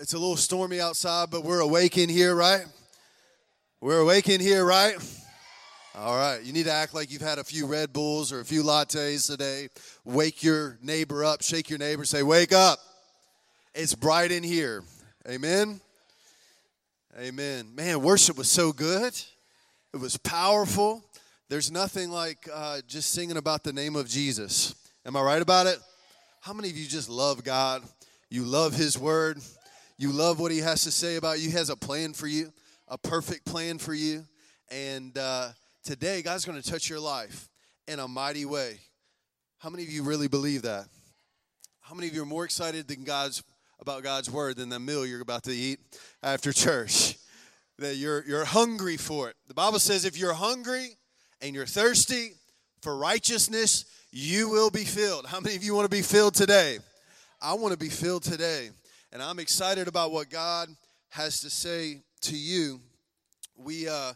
it's a little stormy outside, but we're awake in here, right? We're awake in here, right? All right. You need to act like you've had a few Red Bulls or a few lattes today. Wake your neighbor up, shake your neighbor, say, Wake up. It's bright in here. Amen. Amen. Man, worship was so good. It was powerful. There's nothing like uh, just singing about the name of Jesus. Am I right about it? How many of you just love God? You love His Word. You love what He has to say about you. He has a plan for you, a perfect plan for you. And uh, today, God's going to touch your life in a mighty way. How many of you really believe that? How many of you are more excited than God's about God's word than the meal you're about to eat after church? That you're you're hungry for it. The Bible says if you're hungry and you're thirsty for righteousness, you will be filled. How many of you want to be filled today? I want to be filled today. And I'm excited about what God has to say to you. We uh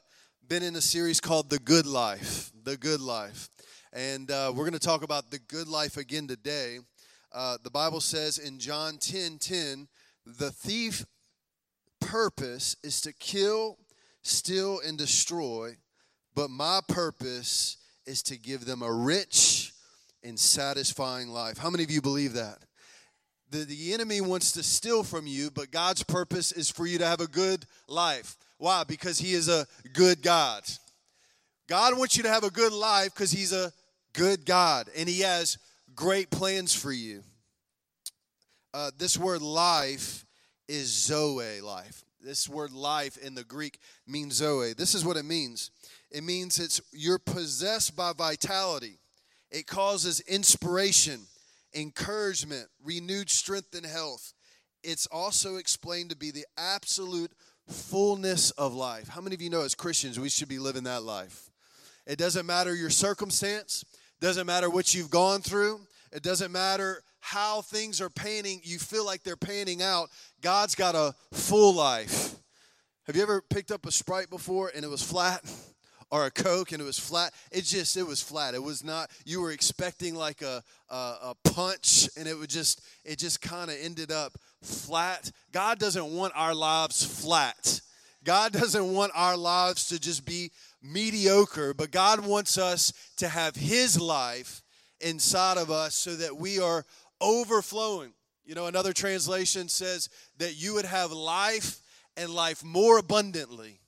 been in a series called The Good Life. The Good Life. And uh, we're going to talk about the good life again today. Uh, the Bible says in John 10 10, the thief purpose is to kill, steal, and destroy, but my purpose is to give them a rich and satisfying life. How many of you believe that? The, the enemy wants to steal from you, but God's purpose is for you to have a good life. Why? Because He is a good God. God wants you to have a good life because He's a good God and He has great plans for you. Uh, this word life is Zoe life. This word life in the Greek means Zoe. This is what it means it means it's you're possessed by vitality, it causes inspiration, encouragement, renewed strength, and health. It's also explained to be the absolute fullness of life. How many of you know as Christians we should be living that life? It doesn't matter your circumstance, doesn't matter what you've gone through, it doesn't matter how things are panning, you feel like they're panning out. God's got a full life. Have you ever picked up a Sprite before and it was flat? Or a Coke and it was flat. It just, it was flat. It was not, you were expecting like a, a, a punch and it would just, it just kind of ended up flat. God doesn't want our lives flat. God doesn't want our lives to just be mediocre, but God wants us to have His life inside of us so that we are overflowing. You know, another translation says that you would have life and life more abundantly.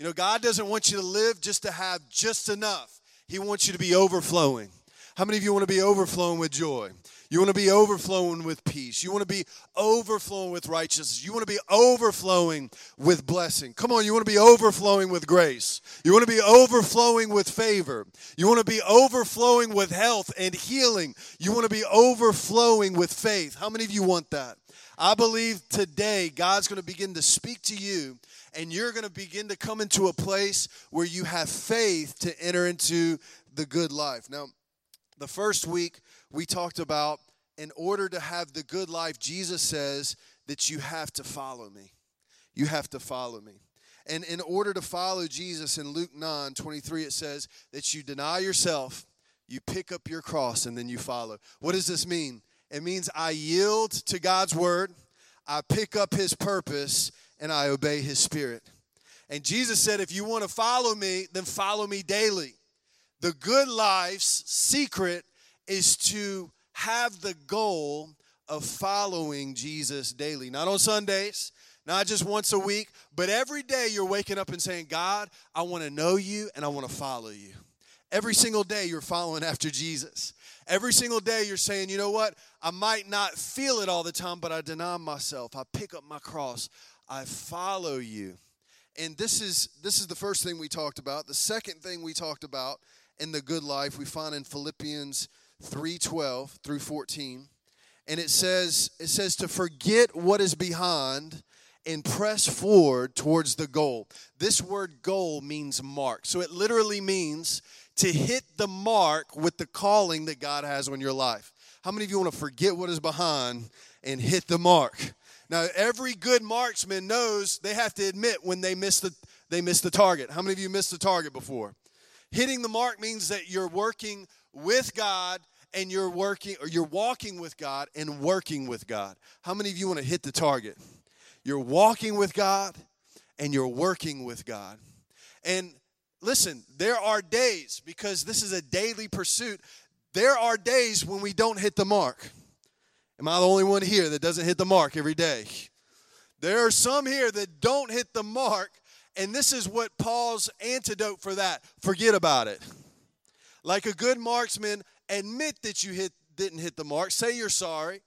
You know, God doesn't want you to live just to have just enough, He wants you to be overflowing. How many of you want to be overflowing with joy? You want to be overflowing with peace. You want to be overflowing with righteousness. You want to be overflowing with blessing. Come on, you want to be overflowing with grace. You want to be overflowing with favor. You want to be overflowing with health and healing. You want to be overflowing with faith. How many of you want that? I believe today God's going to begin to speak to you and you're going to begin to come into a place where you have faith to enter into the good life. Now, the first week we talked about in order to have the good life, Jesus says that you have to follow me. You have to follow me. And in order to follow Jesus in Luke 9 23, it says that you deny yourself, you pick up your cross, and then you follow. What does this mean? It means I yield to God's word, I pick up his purpose, and I obey his spirit. And Jesus said, if you want to follow me, then follow me daily. The good life's secret is to have the goal of following Jesus daily, not on Sundays, not just once a week, but every day you're waking up and saying, God, I want to know you and I want to follow you. Every single day you're following after Jesus. Every single day you're saying, you know what? I might not feel it all the time, but I deny myself. I pick up my cross. I follow you. And this is this is the first thing we talked about. The second thing we talked about in the good life we find in Philippians 3:12 through 14. And it says it says to forget what is behind and press forward towards the goal. This word goal means mark. So it literally means to hit the mark with the calling that God has on your life. How many of you want to forget what is behind and hit the mark? Now, every good marksman knows they have to admit when they miss the they miss the target. How many of you missed the target before? Hitting the mark means that you're working with God and you're working or you're walking with God and working with God. How many of you want to hit the target? you're walking with God and you're working with God. And listen, there are days, because this is a daily pursuit, there are days when we don't hit the mark. Am I the only one here that doesn't hit the mark every day? There are some here that don't hit the mark, and this is what Paul's antidote for that forget about it. Like a good marksman, admit that you hit, didn't hit the mark, say you're sorry,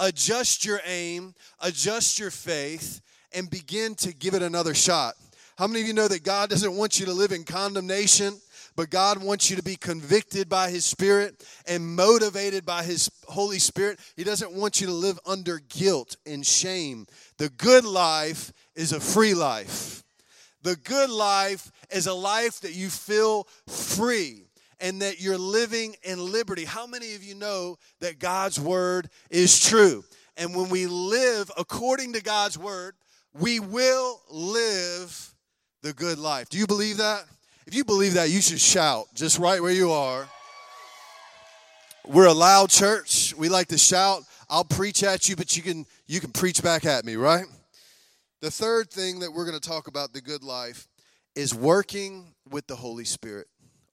adjust your aim, adjust your faith, and begin to give it another shot. How many of you know that God doesn't want you to live in condemnation? But God wants you to be convicted by His Spirit and motivated by His Holy Spirit. He doesn't want you to live under guilt and shame. The good life is a free life. The good life is a life that you feel free and that you're living in liberty. How many of you know that God's word is true? And when we live according to God's word, we will live the good life. Do you believe that? If you believe that, you should shout just right where you are. We're a loud church. We like to shout. I'll preach at you, but you can you can preach back at me, right? The third thing that we're going to talk about the good life is working with the Holy Spirit.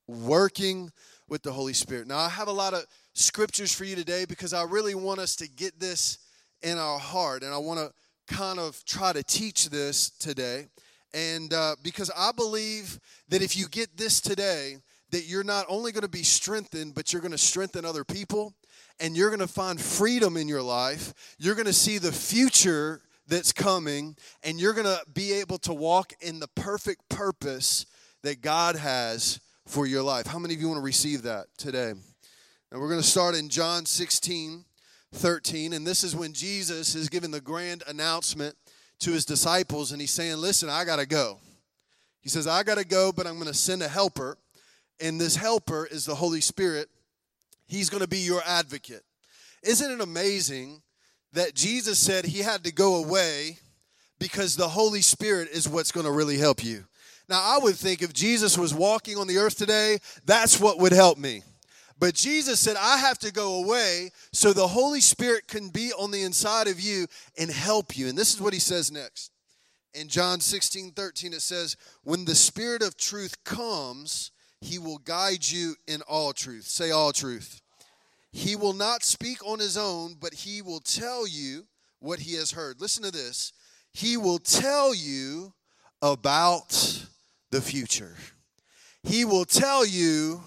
Working with the Holy Spirit. Now, I have a lot of scriptures for you today because I really want us to get this in our heart and I want to kind of try to teach this today. And uh, because I believe that if you get this today, that you're not only going to be strengthened, but you're going to strengthen other people and you're going to find freedom in your life. You're going to see the future that's coming and you're going to be able to walk in the perfect purpose that God has for your life. How many of you want to receive that today? And we're going to start in John 16, 13. And this is when Jesus is giving the grand announcement to his disciples and he's saying, Listen, I got to go. He says, I got to go, but I'm going to send a helper. And this helper is the Holy Spirit. He's going to be your advocate. Isn't it amazing that Jesus said he had to go away because the Holy Spirit is what's going to really help you? Now, I would think if Jesus was walking on the earth today, that's what would help me. But Jesus said, I have to go away so the Holy Spirit can be on the inside of you and help you. And this is what he says next. In John 16, 13, it says, When the Spirit of truth comes, he will guide you in all truth. Say all truth. He will not speak on his own, but he will tell you what he has heard. Listen to this. He will tell you about the future. He will tell you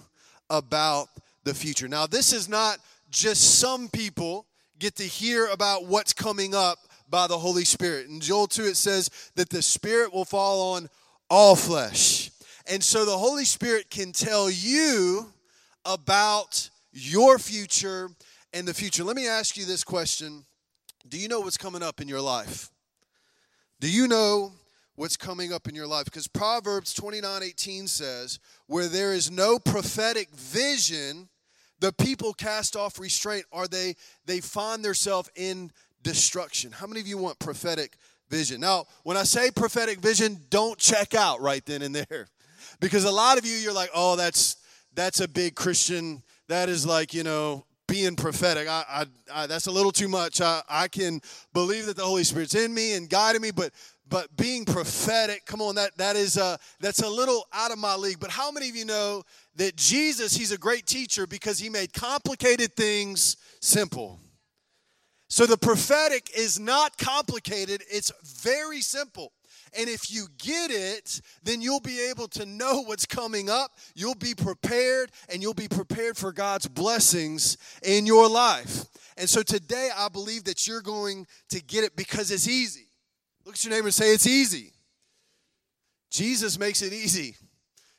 about the future. Now, this is not just some people get to hear about what's coming up by the Holy Spirit. In Joel 2, it says that the Spirit will fall on all flesh. And so the Holy Spirit can tell you about your future and the future. Let me ask you this question Do you know what's coming up in your life? Do you know what's coming up in your life? Because Proverbs 29 18 says, Where there is no prophetic vision, the people cast off restraint or they they find themselves in destruction. How many of you want prophetic vision? Now when i say prophetic vision don't check out right then and there. Because a lot of you you're like oh that's that's a big christian. That is like you know being prophetic. I, I, I that's a little too much. I, I can believe that the holy spirit's in me and guiding me but but being prophetic come on that that is a that's a little out of my league but how many of you know that jesus he's a great teacher because he made complicated things simple so the prophetic is not complicated it's very simple and if you get it, then you'll be able to know what's coming up. You'll be prepared, and you'll be prepared for God's blessings in your life. And so today, I believe that you're going to get it because it's easy. Look at your neighbor and say, It's easy. Jesus makes it easy.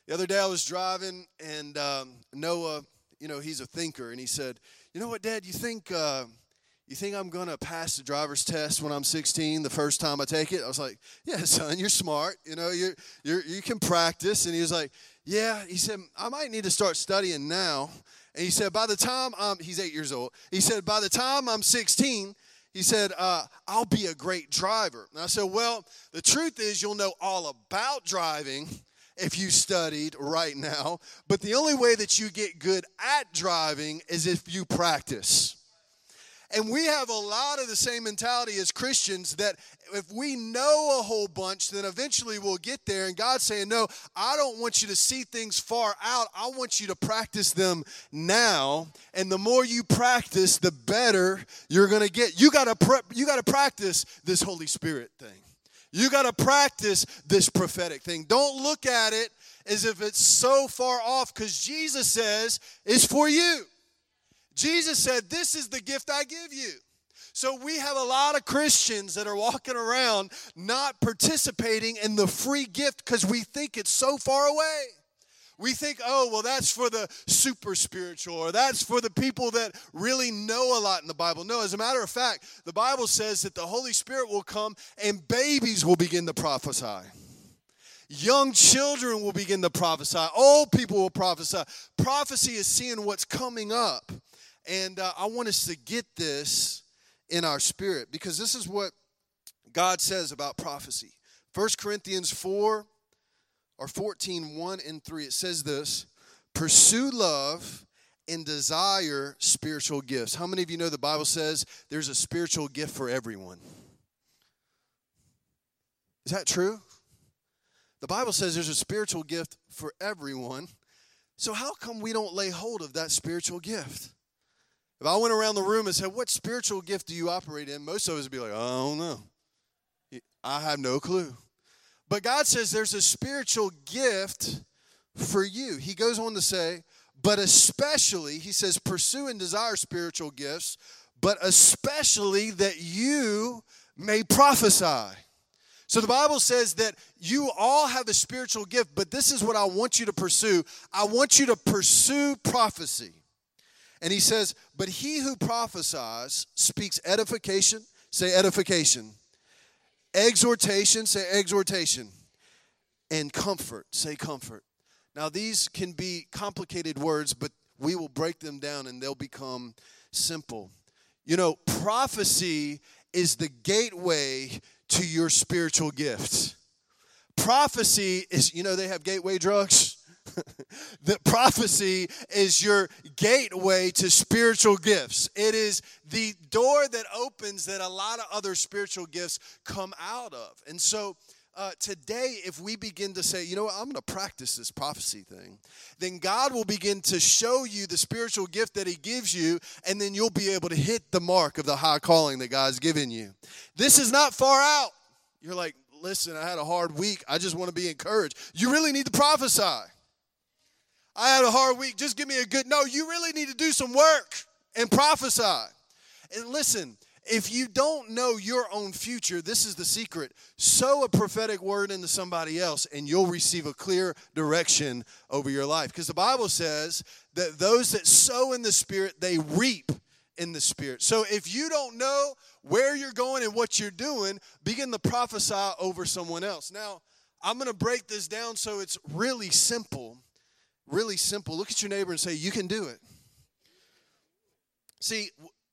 The other day I was driving, and um, Noah, you know, he's a thinker, and he said, You know what, Dad, you think. Uh, you think I'm going to pass the driver's test when I'm 16 the first time I take it? I was like, yeah, son, you're smart. You know, you you you can practice. And he was like, yeah. He said, I might need to start studying now. And he said, by the time I'm, he's eight years old. He said, by the time I'm 16, he said, uh, I'll be a great driver. And I said, Well, the truth is, you'll know all about driving if you studied right now. But the only way that you get good at driving is if you practice. And we have a lot of the same mentality as Christians that if we know a whole bunch, then eventually we'll get there. And God's saying, No, I don't want you to see things far out. I want you to practice them now. And the more you practice, the better you're going to get. You got to you got to practice this Holy Spirit thing. You got to practice this prophetic thing. Don't look at it as if it's so far off because Jesus says it's for you. Jesus said, This is the gift I give you. So we have a lot of Christians that are walking around not participating in the free gift because we think it's so far away. We think, oh, well, that's for the super spiritual, or that's for the people that really know a lot in the Bible. No, as a matter of fact, the Bible says that the Holy Spirit will come and babies will begin to prophesy. Young children will begin to prophesy. Old people will prophesy. Prophecy is seeing what's coming up. And uh, I want us to get this in our spirit because this is what God says about prophecy. 1 Corinthians 4 or 14, 1 and 3, it says this Pursue love and desire spiritual gifts. How many of you know the Bible says there's a spiritual gift for everyone? Is that true? The Bible says there's a spiritual gift for everyone. So, how come we don't lay hold of that spiritual gift? If I went around the room and said, What spiritual gift do you operate in? Most of us would be like, I don't know. I have no clue. But God says there's a spiritual gift for you. He goes on to say, but especially, he says, pursue and desire spiritual gifts, but especially that you may prophesy. So the Bible says that you all have a spiritual gift, but this is what I want you to pursue. I want you to pursue prophecy. And he says, But he who prophesies speaks edification. Say edification. Exhortation. Say exhortation. And comfort. Say comfort. Now, these can be complicated words, but we will break them down and they'll become simple. You know, prophecy is the gateway to your spiritual gifts. Prophecy is, you know, they have gateway drugs. that prophecy is your gateway to spiritual gifts. It is the door that opens that a lot of other spiritual gifts come out of. And so, uh, today, if we begin to say, you know what, I'm going to practice this prophecy thing, then God will begin to show you the spiritual gift that He gives you, and then you'll be able to hit the mark of the high calling that God's given you. This is not far out. You're like, listen, I had a hard week. I just want to be encouraged. You really need to prophesy. I had a hard week. Just give me a good. No, you really need to do some work and prophesy. And listen, if you don't know your own future, this is the secret. Sow a prophetic word into somebody else, and you'll receive a clear direction over your life. Because the Bible says that those that sow in the Spirit, they reap in the Spirit. So if you don't know where you're going and what you're doing, begin to prophesy over someone else. Now, I'm going to break this down so it's really simple really simple. Look at your neighbor and say, You can do it. See,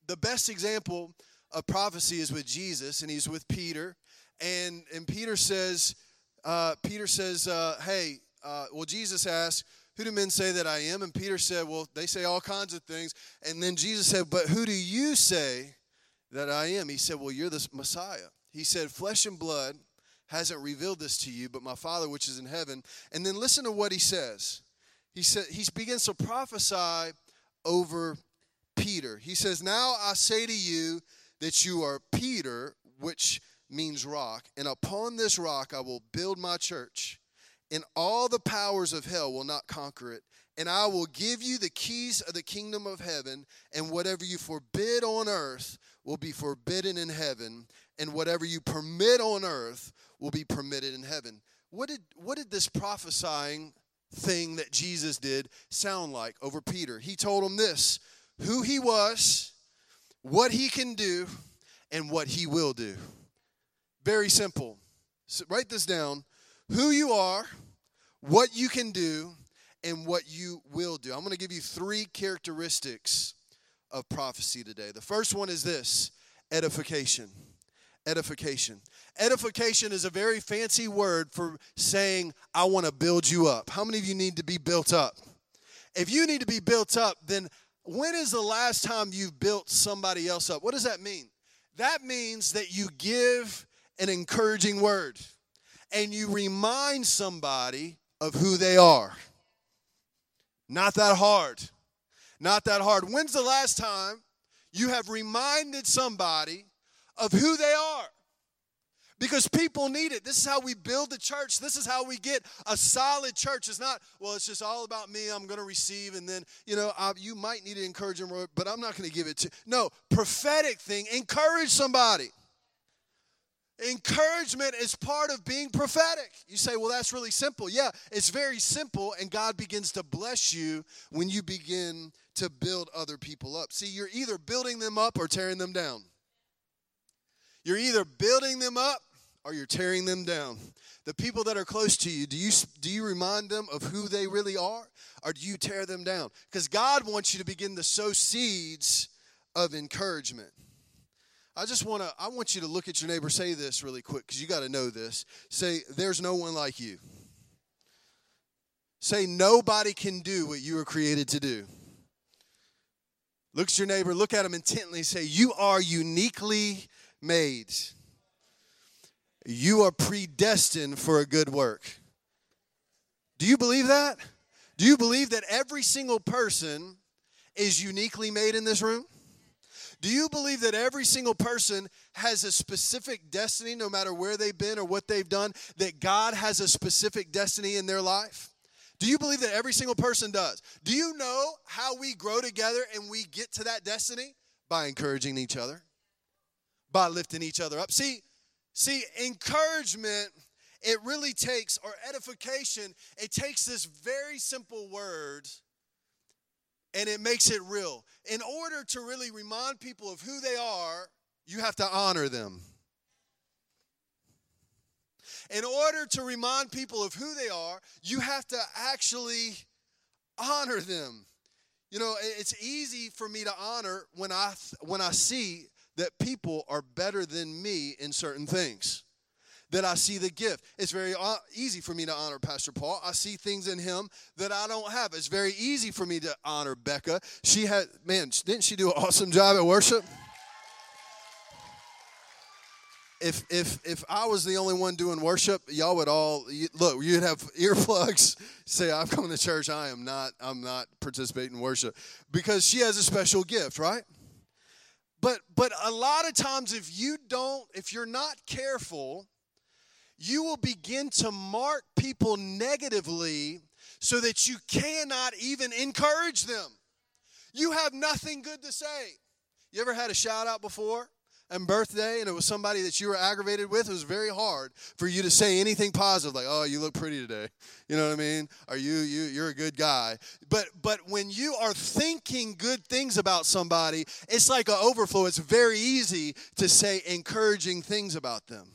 the best example of prophecy is with Jesus, and he's with Peter. And, and Peter says, uh, Peter says, uh, Hey, uh, well, Jesus asked, Who do men say that I am? And Peter said, Well, they say all kinds of things. And then Jesus said, But who do you say that I am? He said, Well, you're the Messiah. He said, Flesh and blood hasn't revealed this to you, but my Father which is in heaven. And then listen to what he says he said he begins to prophesy over Peter. He says, "Now I say to you that you are Peter, which means rock, and upon this rock I will build my church, and all the powers of hell will not conquer it. And I will give you the keys of the kingdom of heaven, and whatever you forbid on earth will be forbidden in heaven, and whatever you permit on earth will be permitted in heaven." What did what did this prophesying thing that Jesus did sound like over Peter? He told him this who he was, what he can do, and what he will do. Very simple. So write this down who you are, what you can do, and what you will do. I'm going to give you three characteristics of prophecy today. The first one is this edification edification. Edification is a very fancy word for saying, I want to build you up. How many of you need to be built up? If you need to be built up, then when is the last time you've built somebody else up? What does that mean? That means that you give an encouraging word and you remind somebody of who they are. Not that hard. Not that hard. When's the last time you have reminded somebody of who they are? because people need it. This is how we build the church. This is how we get a solid church. It's not, well, it's just all about me. I'm going to receive, and then, you know, I, you might need an encouragement, but I'm not going to give it to. No, prophetic thing, encourage somebody. Encouragement is part of being prophetic. You say, well, that's really simple. Yeah, it's very simple, and God begins to bless you when you begin to build other people up. See, you're either building them up or tearing them down. You're either building them up or you're tearing them down. The people that are close to you, do you do you remind them of who they really are or do you tear them down? Cuz God wants you to begin to sow seeds of encouragement. I just want to I want you to look at your neighbor say this really quick cuz you got to know this. Say there's no one like you. Say nobody can do what you were created to do. Look at your neighbor, look at him intently, say, You are uniquely made. You are predestined for a good work. Do you believe that? Do you believe that every single person is uniquely made in this room? Do you believe that every single person has a specific destiny, no matter where they've been or what they've done, that God has a specific destiny in their life? Do you believe that every single person does? Do you know how we grow together and we get to that destiny? By encouraging each other by lifting each other up. See, see, encouragement, it really takes, or edification, it takes this very simple word and it makes it real. In order to really remind people of who they are, you have to honor them. In order to remind people of who they are, you have to actually honor them. You know, it's easy for me to honor when I when I see that people are better than me in certain things. That I see the gift. It's very uh, easy for me to honor Pastor Paul. I see things in him that I don't have. It's very easy for me to honor Becca. She had, man, didn't she do an awesome job at worship? if if if I was the only one doing worship, y'all would all look. You'd have earplugs. Say, "I'm coming to church. I am not. I'm not participating in worship," because she has a special gift, right? But but a lot of times if you don't if you're not careful, you will begin to mark people negatively so that you cannot even encourage them. You have nothing good to say. You ever had a shout out before? And birthday and it was somebody that you were aggravated with, it was very hard for you to say anything positive, like, oh, you look pretty today. You know what I mean? Are you you you're a good guy. But but when you are thinking good things about somebody, it's like an overflow. It's very easy to say encouraging things about them.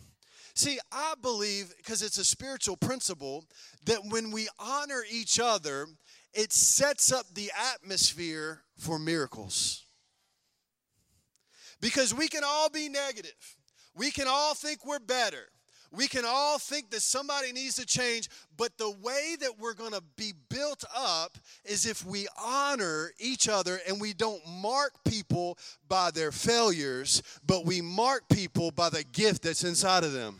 See, I believe, because it's a spiritual principle, that when we honor each other, it sets up the atmosphere for miracles. Because we can all be negative. We can all think we're better. We can all think that somebody needs to change, but the way that we're going to be built up is if we honor each other and we don't mark people by their failures, but we mark people by the gift that's inside of them.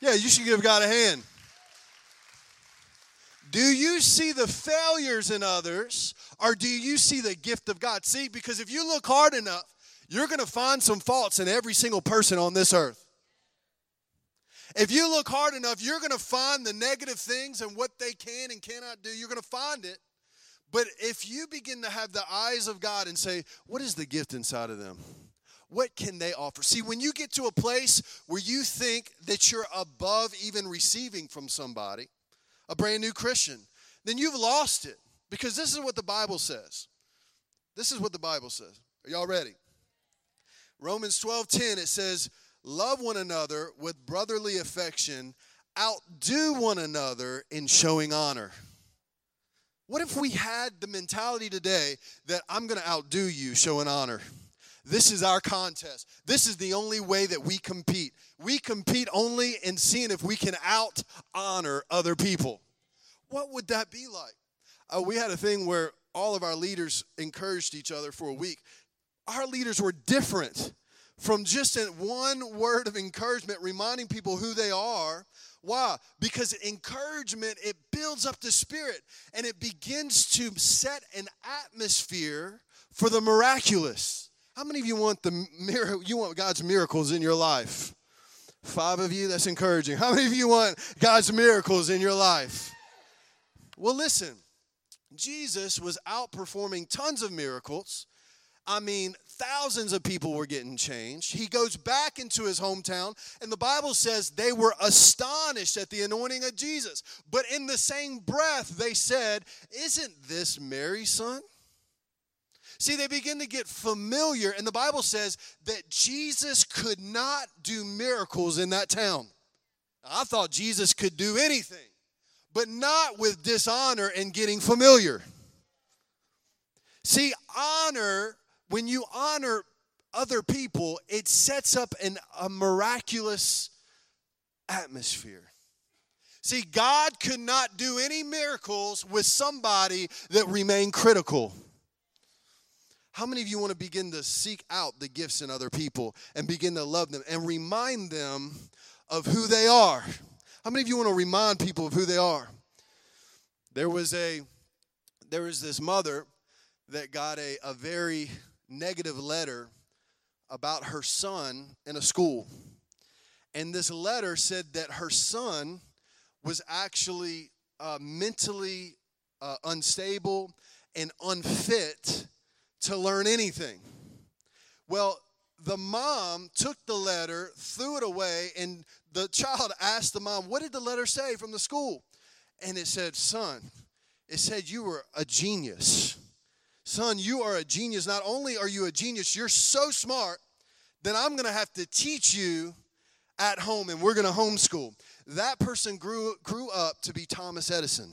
Yeah, you should give God a hand. Do you see the failures in others or do you see the gift of God? See, because if you look hard enough, you're going to find some faults in every single person on this earth. If you look hard enough, you're going to find the negative things and what they can and cannot do. You're going to find it. But if you begin to have the eyes of God and say, What is the gift inside of them? What can they offer? See, when you get to a place where you think that you're above even receiving from somebody, a brand new Christian, then you've lost it. Because this is what the Bible says. This is what the Bible says. Are y'all ready? Romans 12:10 it says, "Love one another with brotherly affection, outdo one another in showing honor." What if we had the mentality today that I'm going to outdo you showing honor? This is our contest. This is the only way that we compete. We compete only in seeing if we can out honor other people. What would that be like? Uh, we had a thing where all of our leaders encouraged each other for a week. Our leaders were different from just one word of encouragement, reminding people who they are. Why? Because encouragement, it builds up the spirit and it begins to set an atmosphere for the miraculous. How many of you want the miracle? You want God's miracles in your life? Five of you, that's encouraging. How many of you want God's miracles in your life? Well, listen, Jesus was outperforming tons of miracles. I mean, thousands of people were getting changed. He goes back into his hometown, and the Bible says they were astonished at the anointing of Jesus. But in the same breath, they said, Isn't this Mary's son? See, they begin to get familiar, and the Bible says that Jesus could not do miracles in that town. I thought Jesus could do anything, but not with dishonor and getting familiar. See, honor, when you honor other people, it sets up an, a miraculous atmosphere. See, God could not do any miracles with somebody that remained critical. How many of you want to begin to seek out the gifts in other people and begin to love them and remind them of who they are? How many of you want to remind people of who they are? There was a there was this mother that got a, a very negative letter about her son in a school. And this letter said that her son was actually uh, mentally uh, unstable and unfit to learn anything. Well, the mom took the letter, threw it away, and the child asked the mom, What did the letter say from the school? And it said, Son, it said you were a genius. Son, you are a genius. Not only are you a genius, you're so smart that I'm going to have to teach you at home and we're going to homeschool. That person grew, grew up to be Thomas Edison.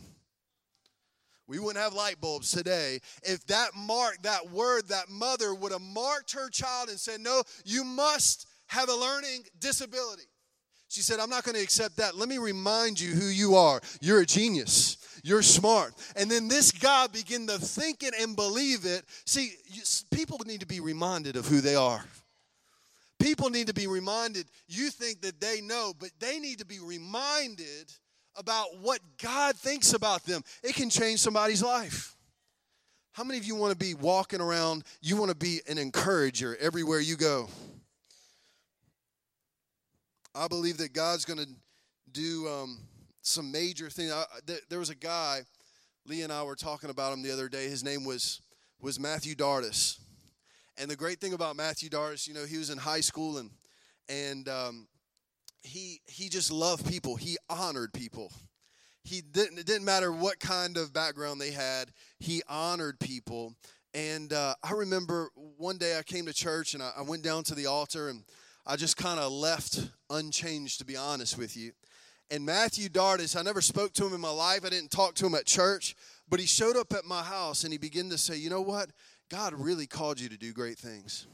We wouldn't have light bulbs today if that mark, that word, that mother would have marked her child and said, No, you must have a learning disability. She said, I'm not going to accept that. Let me remind you who you are. You're a genius. You're smart. And then this guy began to think it and believe it. See, people need to be reminded of who they are. People need to be reminded. You think that they know, but they need to be reminded about what God thinks about them, it can change somebody's life. How many of you want to be walking around? You want to be an encourager everywhere you go. I believe that God's going to do um, some major things. There was a guy, Lee and I were talking about him the other day. His name was was Matthew Dardis, and the great thing about Matthew Dardis, you know, he was in high school and and um, he he just loved people. He honored people. He didn't it didn't matter what kind of background they had. He honored people. And uh, I remember one day I came to church and I, I went down to the altar and I just kind of left unchanged, to be honest with you. And Matthew Dardis, I never spoke to him in my life. I didn't talk to him at church, but he showed up at my house and he began to say, "You know what? God really called you to do great things."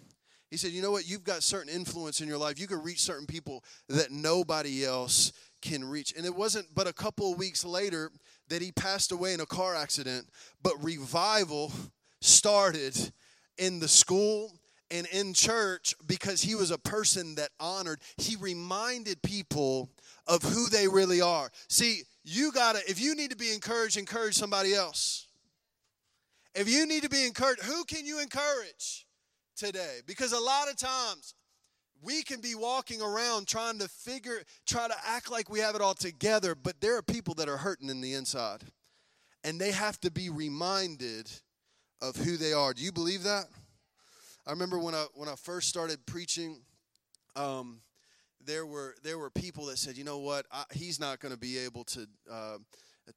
He said, You know what? You've got certain influence in your life. You can reach certain people that nobody else can reach. And it wasn't but a couple of weeks later that he passed away in a car accident, but revival started in the school and in church because he was a person that honored. He reminded people of who they really are. See, you got to, if you need to be encouraged, encourage somebody else. If you need to be encouraged, who can you encourage? today because a lot of times we can be walking around trying to figure try to act like we have it all together but there are people that are hurting in the inside and they have to be reminded of who they are do you believe that i remember when i when i first started preaching um, there were there were people that said you know what I, he's not going to be able to uh,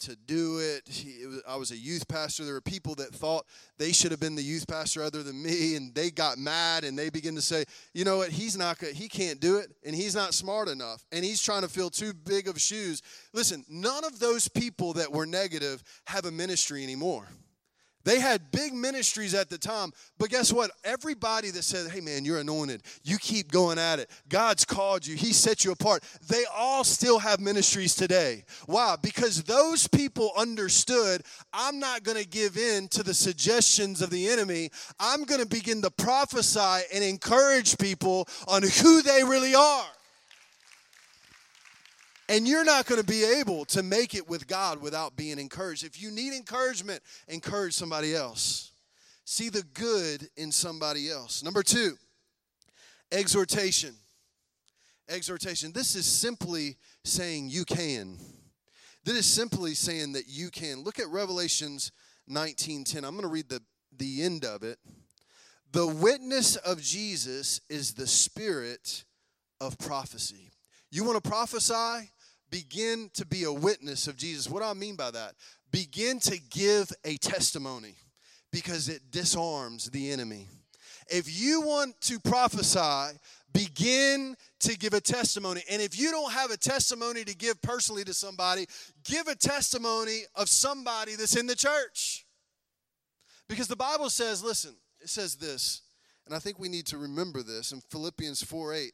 to do it. He, it was, I was a youth pastor. There were people that thought they should have been the youth pastor other than me, and they got mad and they begin to say, "You know what? He's not. He can't do it, and he's not smart enough, and he's trying to fill too big of shoes." Listen, none of those people that were negative have a ministry anymore. They had big ministries at the time, but guess what? Everybody that said, hey man, you're anointed, you keep going at it, God's called you, He set you apart, they all still have ministries today. Why? Because those people understood I'm not going to give in to the suggestions of the enemy. I'm going to begin to prophesy and encourage people on who they really are. And you're not going to be able to make it with God without being encouraged. If you need encouragement, encourage somebody else. See the good in somebody else. Number two, exhortation. Exhortation. This is simply saying you can. This is simply saying that you can. Look at Revelations 19:10. I'm going to read the, the end of it. The witness of Jesus is the spirit of prophecy. You want to prophesy? begin to be a witness of Jesus. What do I mean by that? Begin to give a testimony because it disarms the enemy. If you want to prophesy, begin to give a testimony. And if you don't have a testimony to give personally to somebody, give a testimony of somebody that's in the church. Because the Bible says, listen, it says this, and I think we need to remember this in Philippians 4 8.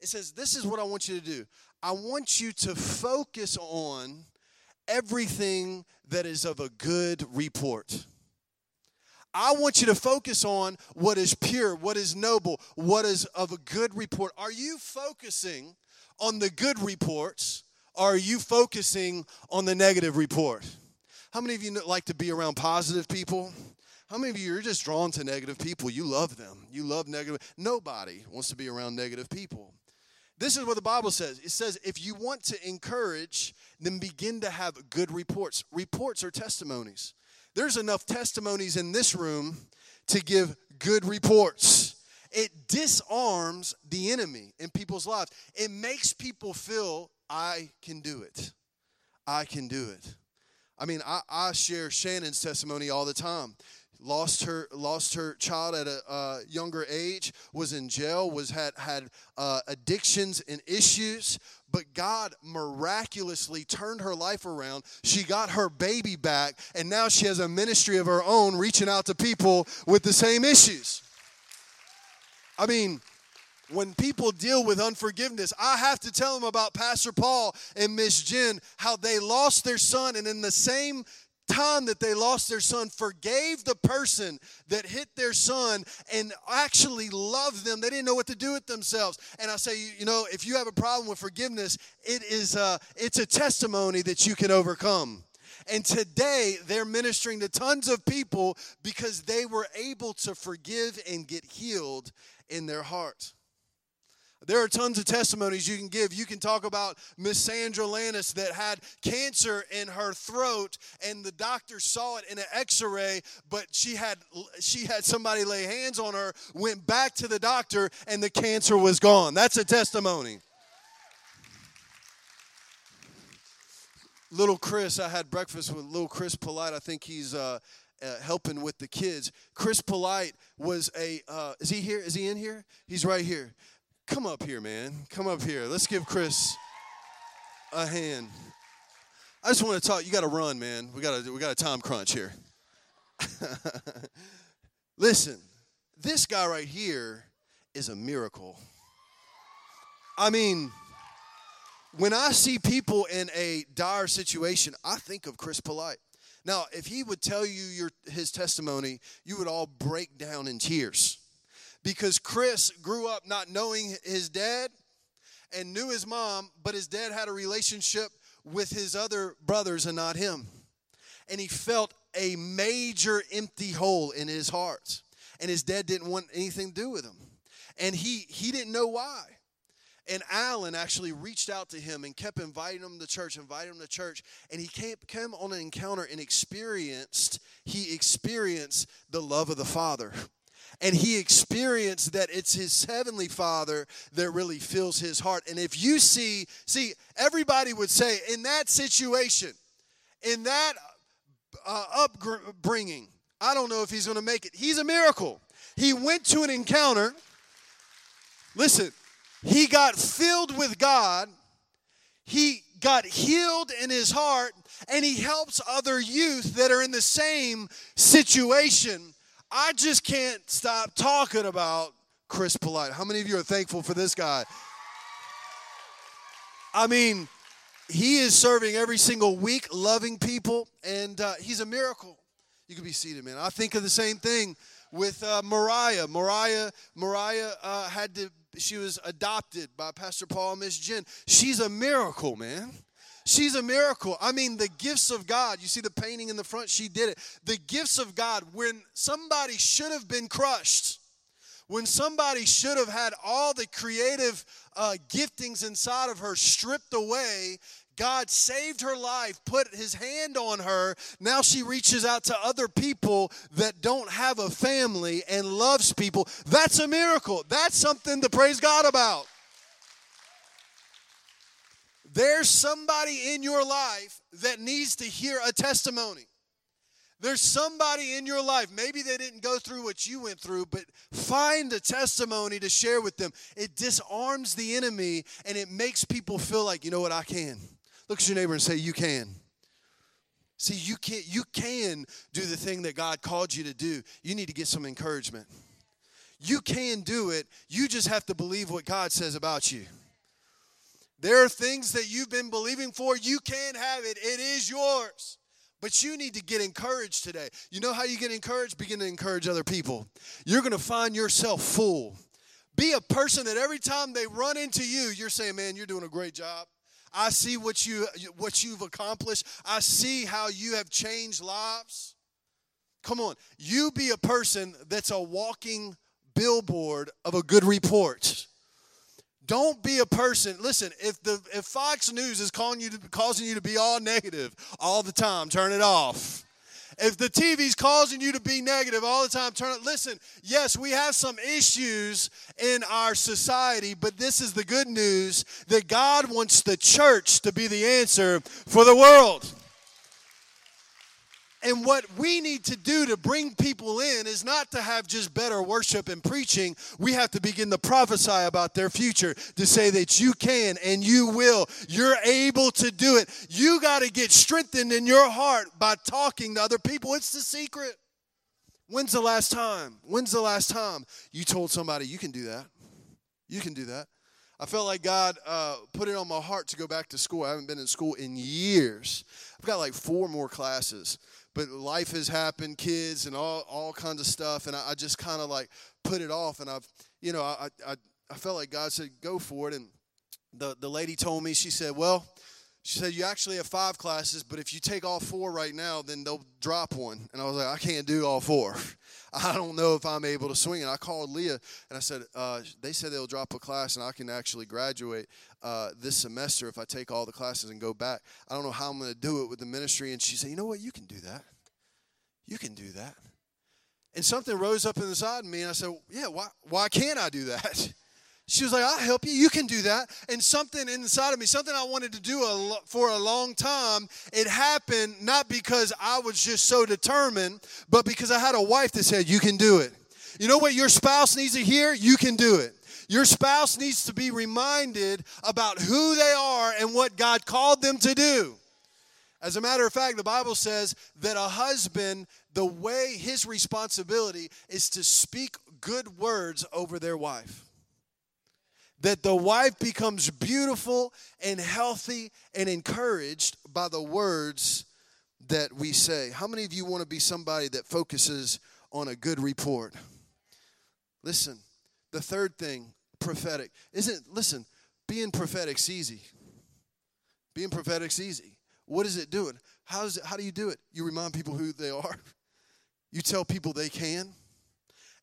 It says, This is what I want you to do. I want you to focus on everything that is of a good report. I want you to focus on what is pure, what is noble, what is of a good report. Are you focusing on the good reports? Or are you focusing on the negative report? How many of you like to be around positive people? How many of you are just drawn to negative people? You love them. You love negative. Nobody wants to be around negative people. This is what the Bible says. It says, if you want to encourage, then begin to have good reports. Reports are testimonies. There's enough testimonies in this room to give good reports. It disarms the enemy in people's lives. It makes people feel, I can do it. I can do it. I mean, I, I share Shannon's testimony all the time. Lost her lost her child at a uh, younger age was in jail was had had uh, addictions and issues but god miraculously turned her life around. She got her baby back and now she has a ministry of her own reaching out to people with the same issues. I mean when people deal with unforgiveness, I have to tell them about Pastor Paul and Miss Jen, how they lost their son, and in the same time that they lost their son forgave the person that hit their son and actually loved them. They didn't know what to do with themselves. And i say you know if you have a problem with forgiveness it is a, it's a testimony that you can overcome. And today they're ministering to tons of people because they were able to forgive and get healed in their heart there are tons of testimonies you can give. You can talk about Miss Sandra Lannis that had cancer in her throat, and the doctor saw it in an X-ray, but she had she had somebody lay hands on her, went back to the doctor, and the cancer was gone. That's a testimony. Little Chris, I had breakfast with little Chris Polite. I think he's uh, uh, helping with the kids. Chris Polite was a, uh, is he here? Is he in here? He's right here. Come up here, man. Come up here. Let's give Chris a hand. I just want to talk. You got to run, man. We got a we got a time crunch here. Listen, this guy right here is a miracle. I mean, when I see people in a dire situation, I think of Chris Polite. Now, if he would tell you your his testimony, you would all break down in tears because Chris grew up not knowing his dad and knew his mom, but his dad had a relationship with his other brothers and not him. And he felt a major empty hole in his heart. And his dad didn't want anything to do with him. And he he didn't know why. And Alan actually reached out to him and kept inviting him to church, inviting him to church. And he came, came on an encounter and experienced, he experienced the love of the Father and he experienced that it's his heavenly father that really fills his heart. And if you see see everybody would say in that situation in that uh, upbringing i don't know if he's going to make it. He's a miracle. He went to an encounter. Listen he got filled with god. He got healed in his heart and he helps other youth that are in the same situation. I just can't stop talking about Chris Polite. How many of you are thankful for this guy? I mean, he is serving every single week, loving people, and uh, he's a miracle. You can be seated, man. I think of the same thing with uh, Mariah. Mariah, Mariah uh, had to. She was adopted by Pastor Paul and Miss Jen. She's a miracle, man. She's a miracle. I mean, the gifts of God. You see the painting in the front? She did it. The gifts of God. When somebody should have been crushed, when somebody should have had all the creative uh, giftings inside of her stripped away, God saved her life, put his hand on her. Now she reaches out to other people that don't have a family and loves people. That's a miracle. That's something to praise God about. There's somebody in your life that needs to hear a testimony. There's somebody in your life, maybe they didn't go through what you went through, but find a testimony to share with them. It disarms the enemy and it makes people feel like, you know what, I can. Look at your neighbor and say, You can. See, you can you can do the thing that God called you to do. You need to get some encouragement. You can do it. You just have to believe what God says about you. There are things that you've been believing for. You can have it, it is yours. But you need to get encouraged today. You know how you get encouraged? Begin to encourage other people. You're going to find yourself full. Be a person that every time they run into you, you're saying, Man, you're doing a great job. I see what you what you've accomplished. I see how you have changed lives. Come on. You be a person that's a walking billboard of a good report. Don't be a person. Listen, if the if Fox News is calling you to, causing you to be all negative all the time, turn it off. If the TV's causing you to be negative all the time, turn it. Listen, yes, we have some issues in our society, but this is the good news that God wants the church to be the answer for the world. And what we need to do to bring people in is not to have just better worship and preaching. We have to begin to prophesy about their future, to say that you can and you will. You're able to do it. You got to get strengthened in your heart by talking to other people. It's the secret. When's the last time? When's the last time you told somebody you can do that? You can do that. I felt like God uh, put it on my heart to go back to school. I haven't been in school in years. I've got like four more classes but life has happened, kids and all, all kinds of stuff. And I, I just kind of like put it off. And I've, you know, I, I, I felt like God said, go for it. And the, the lady told me, she said, well, she said, you actually have five classes, but if you take all four right now, then they'll drop one. And I was like, I can't do all four. I don't know if I'm able to swing it. I called Leah and I said, uh, they said they'll drop a class and I can actually graduate uh, this semester if I take all the classes and go back. I don't know how I'm going to do it with the ministry. And she said, you know what? You can do that. You can do that. And something rose up inside of me and I said, yeah, why, why can't I do that? She was like, I'll help you. You can do that. And something inside of me, something I wanted to do a, for a long time, it happened not because I was just so determined, but because I had a wife that said, You can do it. You know what your spouse needs to hear? You can do it. Your spouse needs to be reminded about who they are and what God called them to do. As a matter of fact, the Bible says that a husband, the way his responsibility is to speak good words over their wife that the wife becomes beautiful and healthy and encouraged by the words that we say. How many of you want to be somebody that focuses on a good report? Listen, the third thing, prophetic. Isn't listen, being prophetic's easy. Being prophetic's easy. What is it doing? How is it how do you do it? You remind people who they are. You tell people they can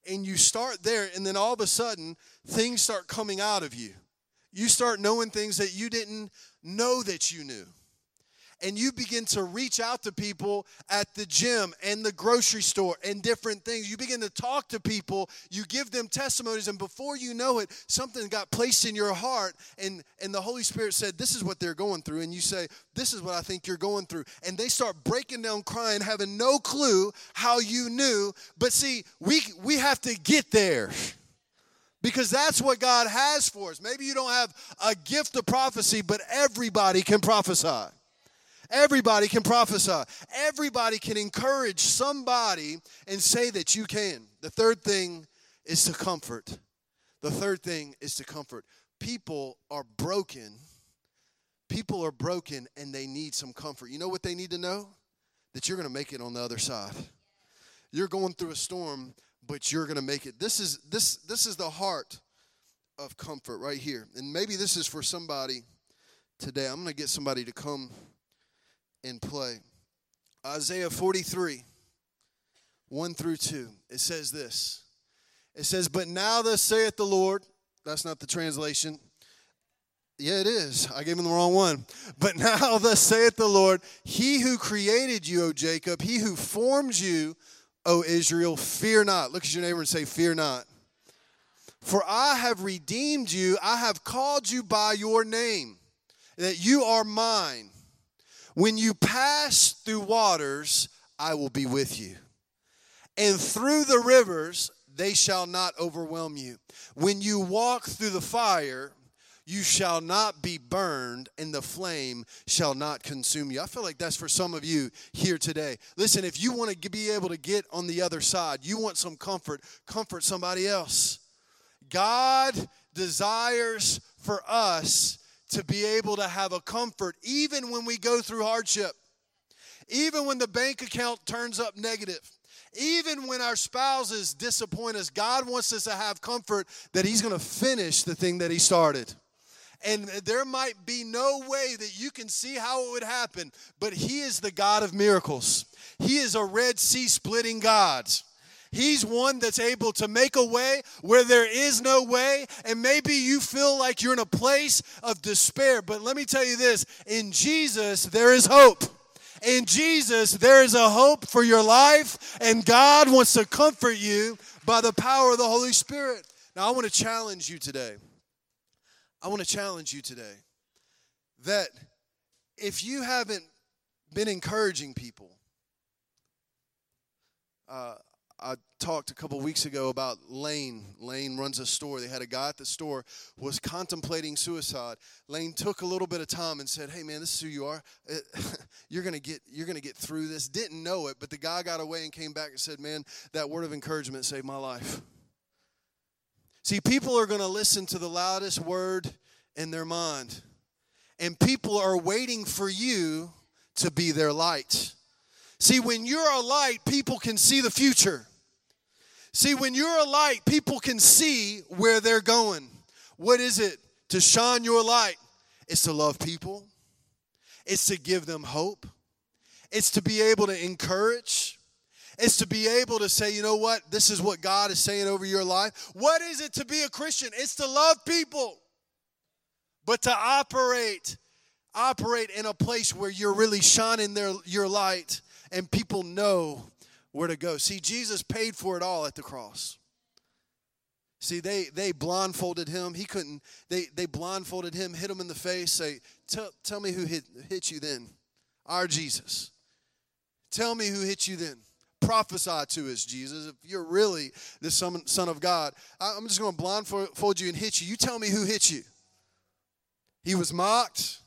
and you start there, and then all of a sudden, things start coming out of you. You start knowing things that you didn't know that you knew and you begin to reach out to people at the gym and the grocery store and different things. You begin to talk to people, you give them testimonies, and before you know it, something got placed in your heart, and, and the Holy Spirit said, This is what they're going through. And you say, This is what I think you're going through. And they start breaking down crying, having no clue how you knew. But see, we we have to get there Because that's what God has for us. Maybe you don't have a gift of prophecy, but everybody can prophesy. Everybody can prophesy. Everybody can encourage somebody and say that you can. The third thing is to comfort. The third thing is to comfort. People are broken. People are broken and they need some comfort. You know what they need to know? That you're going to make it on the other side. You're going through a storm, but you're going to make it. This is this this is the heart of comfort right here. And maybe this is for somebody today. I'm going to get somebody to come and play. Isaiah 43 1 through 2. It says this. It says, But now thus saith the Lord. That's not the translation. Yeah, it is. I gave him the wrong one. But now thus saith the Lord, He who created you, O Jacob, He who formed you, O Israel, fear not. Look at your neighbor and say, Fear not. For I have redeemed you, I have called you by your name, that you are mine. When you pass through waters, I will be with you. And through the rivers, they shall not overwhelm you. When you walk through the fire, you shall not be burned, and the flame shall not consume you. I feel like that's for some of you here today. Listen, if you want to be able to get on the other side, you want some comfort, comfort somebody else. God desires for us to be able to have a comfort even when we go through hardship, even when the bank account turns up negative even when our spouses disappoint us, God wants us to have comfort that He's going to finish the thing that He started. And there might be no way that you can see how it would happen, but He is the God of miracles. He is a Red Sea splitting God. He's one that's able to make a way where there is no way. And maybe you feel like you're in a place of despair. But let me tell you this in Jesus, there is hope. In Jesus, there is a hope for your life, and God wants to comfort you by the power of the Holy Spirit. Now, I want to challenge you today. I want to challenge you today that if you haven't been encouraging people, uh, I talked a couple weeks ago about Lane. Lane runs a store. They had a guy at the store was contemplating suicide. Lane took a little bit of time and said, "Hey man, this is who you are. Eh, you're going to get you're to get through this." Didn't know it, but the guy got away and came back and said, "Man, that word of encouragement saved my life." See, people are to listen to the loudest word in their mind. And people are waiting for you to be their light. See, when you're a light, people can see the future. See, when you're a light, people can see where they're going. What is it to shine your light? It's to love people, it's to give them hope, it's to be able to encourage. It's to be able to say, you know what, this is what God is saying over your life. What is it to be a Christian? It's to love people, but to operate, operate in a place where you're really shining their, your light and people know where to go. See, Jesus paid for it all at the cross. See, they they blindfolded him. He couldn't. They they blindfolded him, hit him in the face. Say, tell tell me who hit hit you then. Our Jesus. Tell me who hit you then. Prophesy to us, Jesus. If you're really the son, son of God, I'm just going to blindfold you and hit you. You tell me who hit you. He was mocked.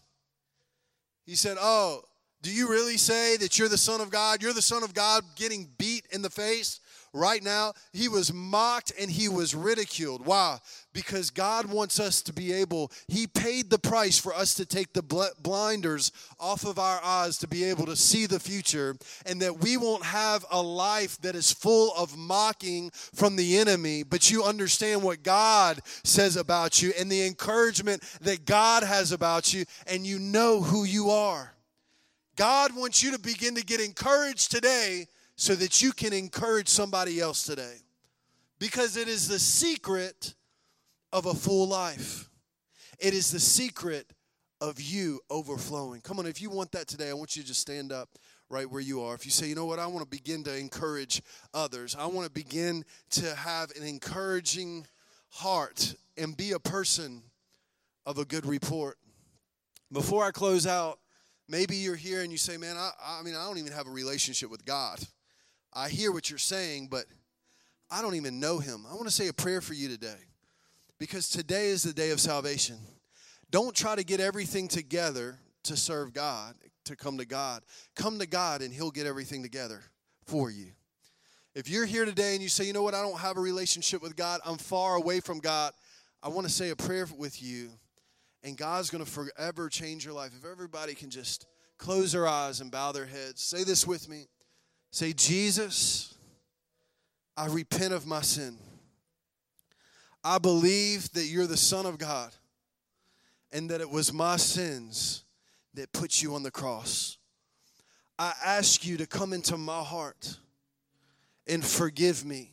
He said, Oh, do you really say that you're the Son of God? You're the Son of God getting beat in the face right now? He was mocked and he was ridiculed. Why? Because God wants us to be able, He paid the price for us to take the blinders off of our eyes to be able to see the future, and that we won't have a life that is full of mocking from the enemy, but you understand what God says about you and the encouragement that God has about you, and you know who you are. God wants you to begin to get encouraged today so that you can encourage somebody else today. Because it is the secret of a full life. It is the secret of you overflowing. Come on, if you want that today, I want you to just stand up right where you are. If you say, you know what, I want to begin to encourage others, I want to begin to have an encouraging heart and be a person of a good report. Before I close out, Maybe you're here and you say, man, I, I mean, I don't even have a relationship with God. I hear what you're saying, but I don't even know him. I want to say a prayer for you today. because today is the day of salvation. Don't try to get everything together to serve God, to come to God. Come to God and He'll get everything together for you. If you're here today and you say, you know what, I don't have a relationship with God, I'm far away from God, I want to say a prayer with you, and God's going to forever change your life. If everybody can just close their eyes and bow their heads, say this with me. Say, Jesus, I repent of my sin. I believe that you're the Son of God and that it was my sins that put you on the cross. I ask you to come into my heart and forgive me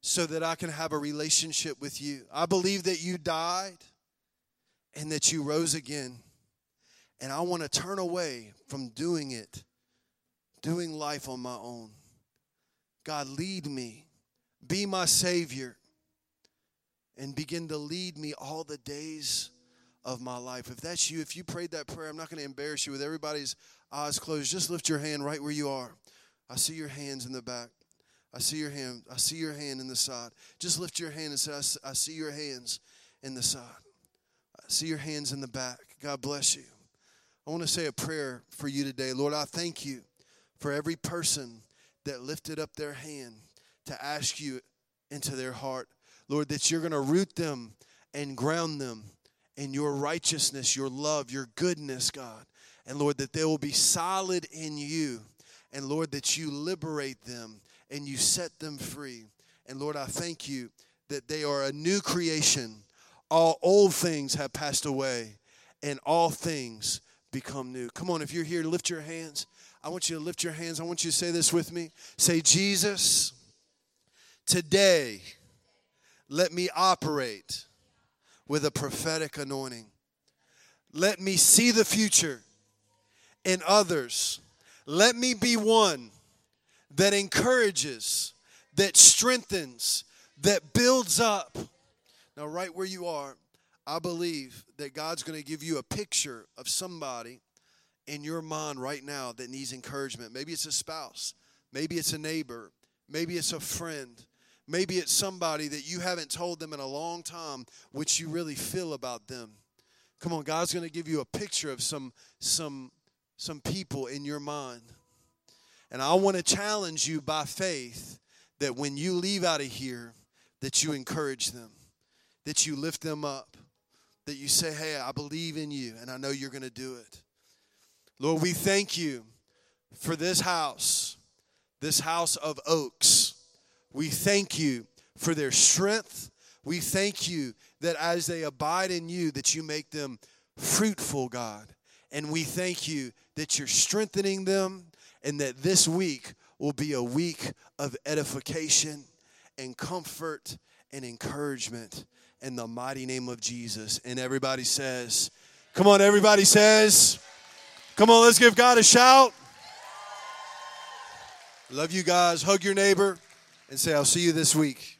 so that I can have a relationship with you. I believe that you died and that you rose again. And I want to turn away from doing it, doing life on my own. God, lead me, be my Savior, and begin to lead me all the days of my life. If that's you, if you prayed that prayer, I'm not going to embarrass you with everybody's eyes closed. Just lift your hand right where you are. I see your hands in the back. I see your hand. I see your hand in the side. Just lift your hand and say, I see your hands in the side. I see your hands in the back. God bless you. I want to say a prayer for you today. Lord, I thank you for every person that lifted up their hand to ask you into their heart. Lord, that you're going to root them and ground them in your righteousness, your love, your goodness, God. And Lord, that they will be solid in you. And Lord, that you liberate them and you set them free. And Lord, I thank you that they are a new creation. All old things have passed away, and all things become new. Come on, if you're here, lift your hands. I want you to lift your hands. I want you to say this with me. Say, Jesus, today, let me operate with a prophetic anointing. Let me see the future in others. Let me be one that encourages, that strengthens, that builds up. Now, right where you are, I believe that God's going to give you a picture of somebody in your mind right now that needs encouragement. Maybe it's a spouse, maybe it's a neighbor, maybe it's a friend, maybe it's somebody that you haven't told them in a long time what you really feel about them. Come on, God's going to give you a picture of some some some people in your mind. And I want to challenge you by faith that when you leave out of here, that you encourage them, that you lift them up, that you say, Hey, I believe in you, and I know you're going to do it. Lord, we thank you for this house, this house of oaks. We thank you for their strength. We thank you that as they abide in you, that you make them fruitful, God. And we thank you that you're strengthening them, and that this week will be a week of edification and comfort and encouragement in the mighty name of Jesus. And everybody says, Come on, everybody says, Come on, let's give God a shout. Love you guys. Hug your neighbor and say, I'll see you this week.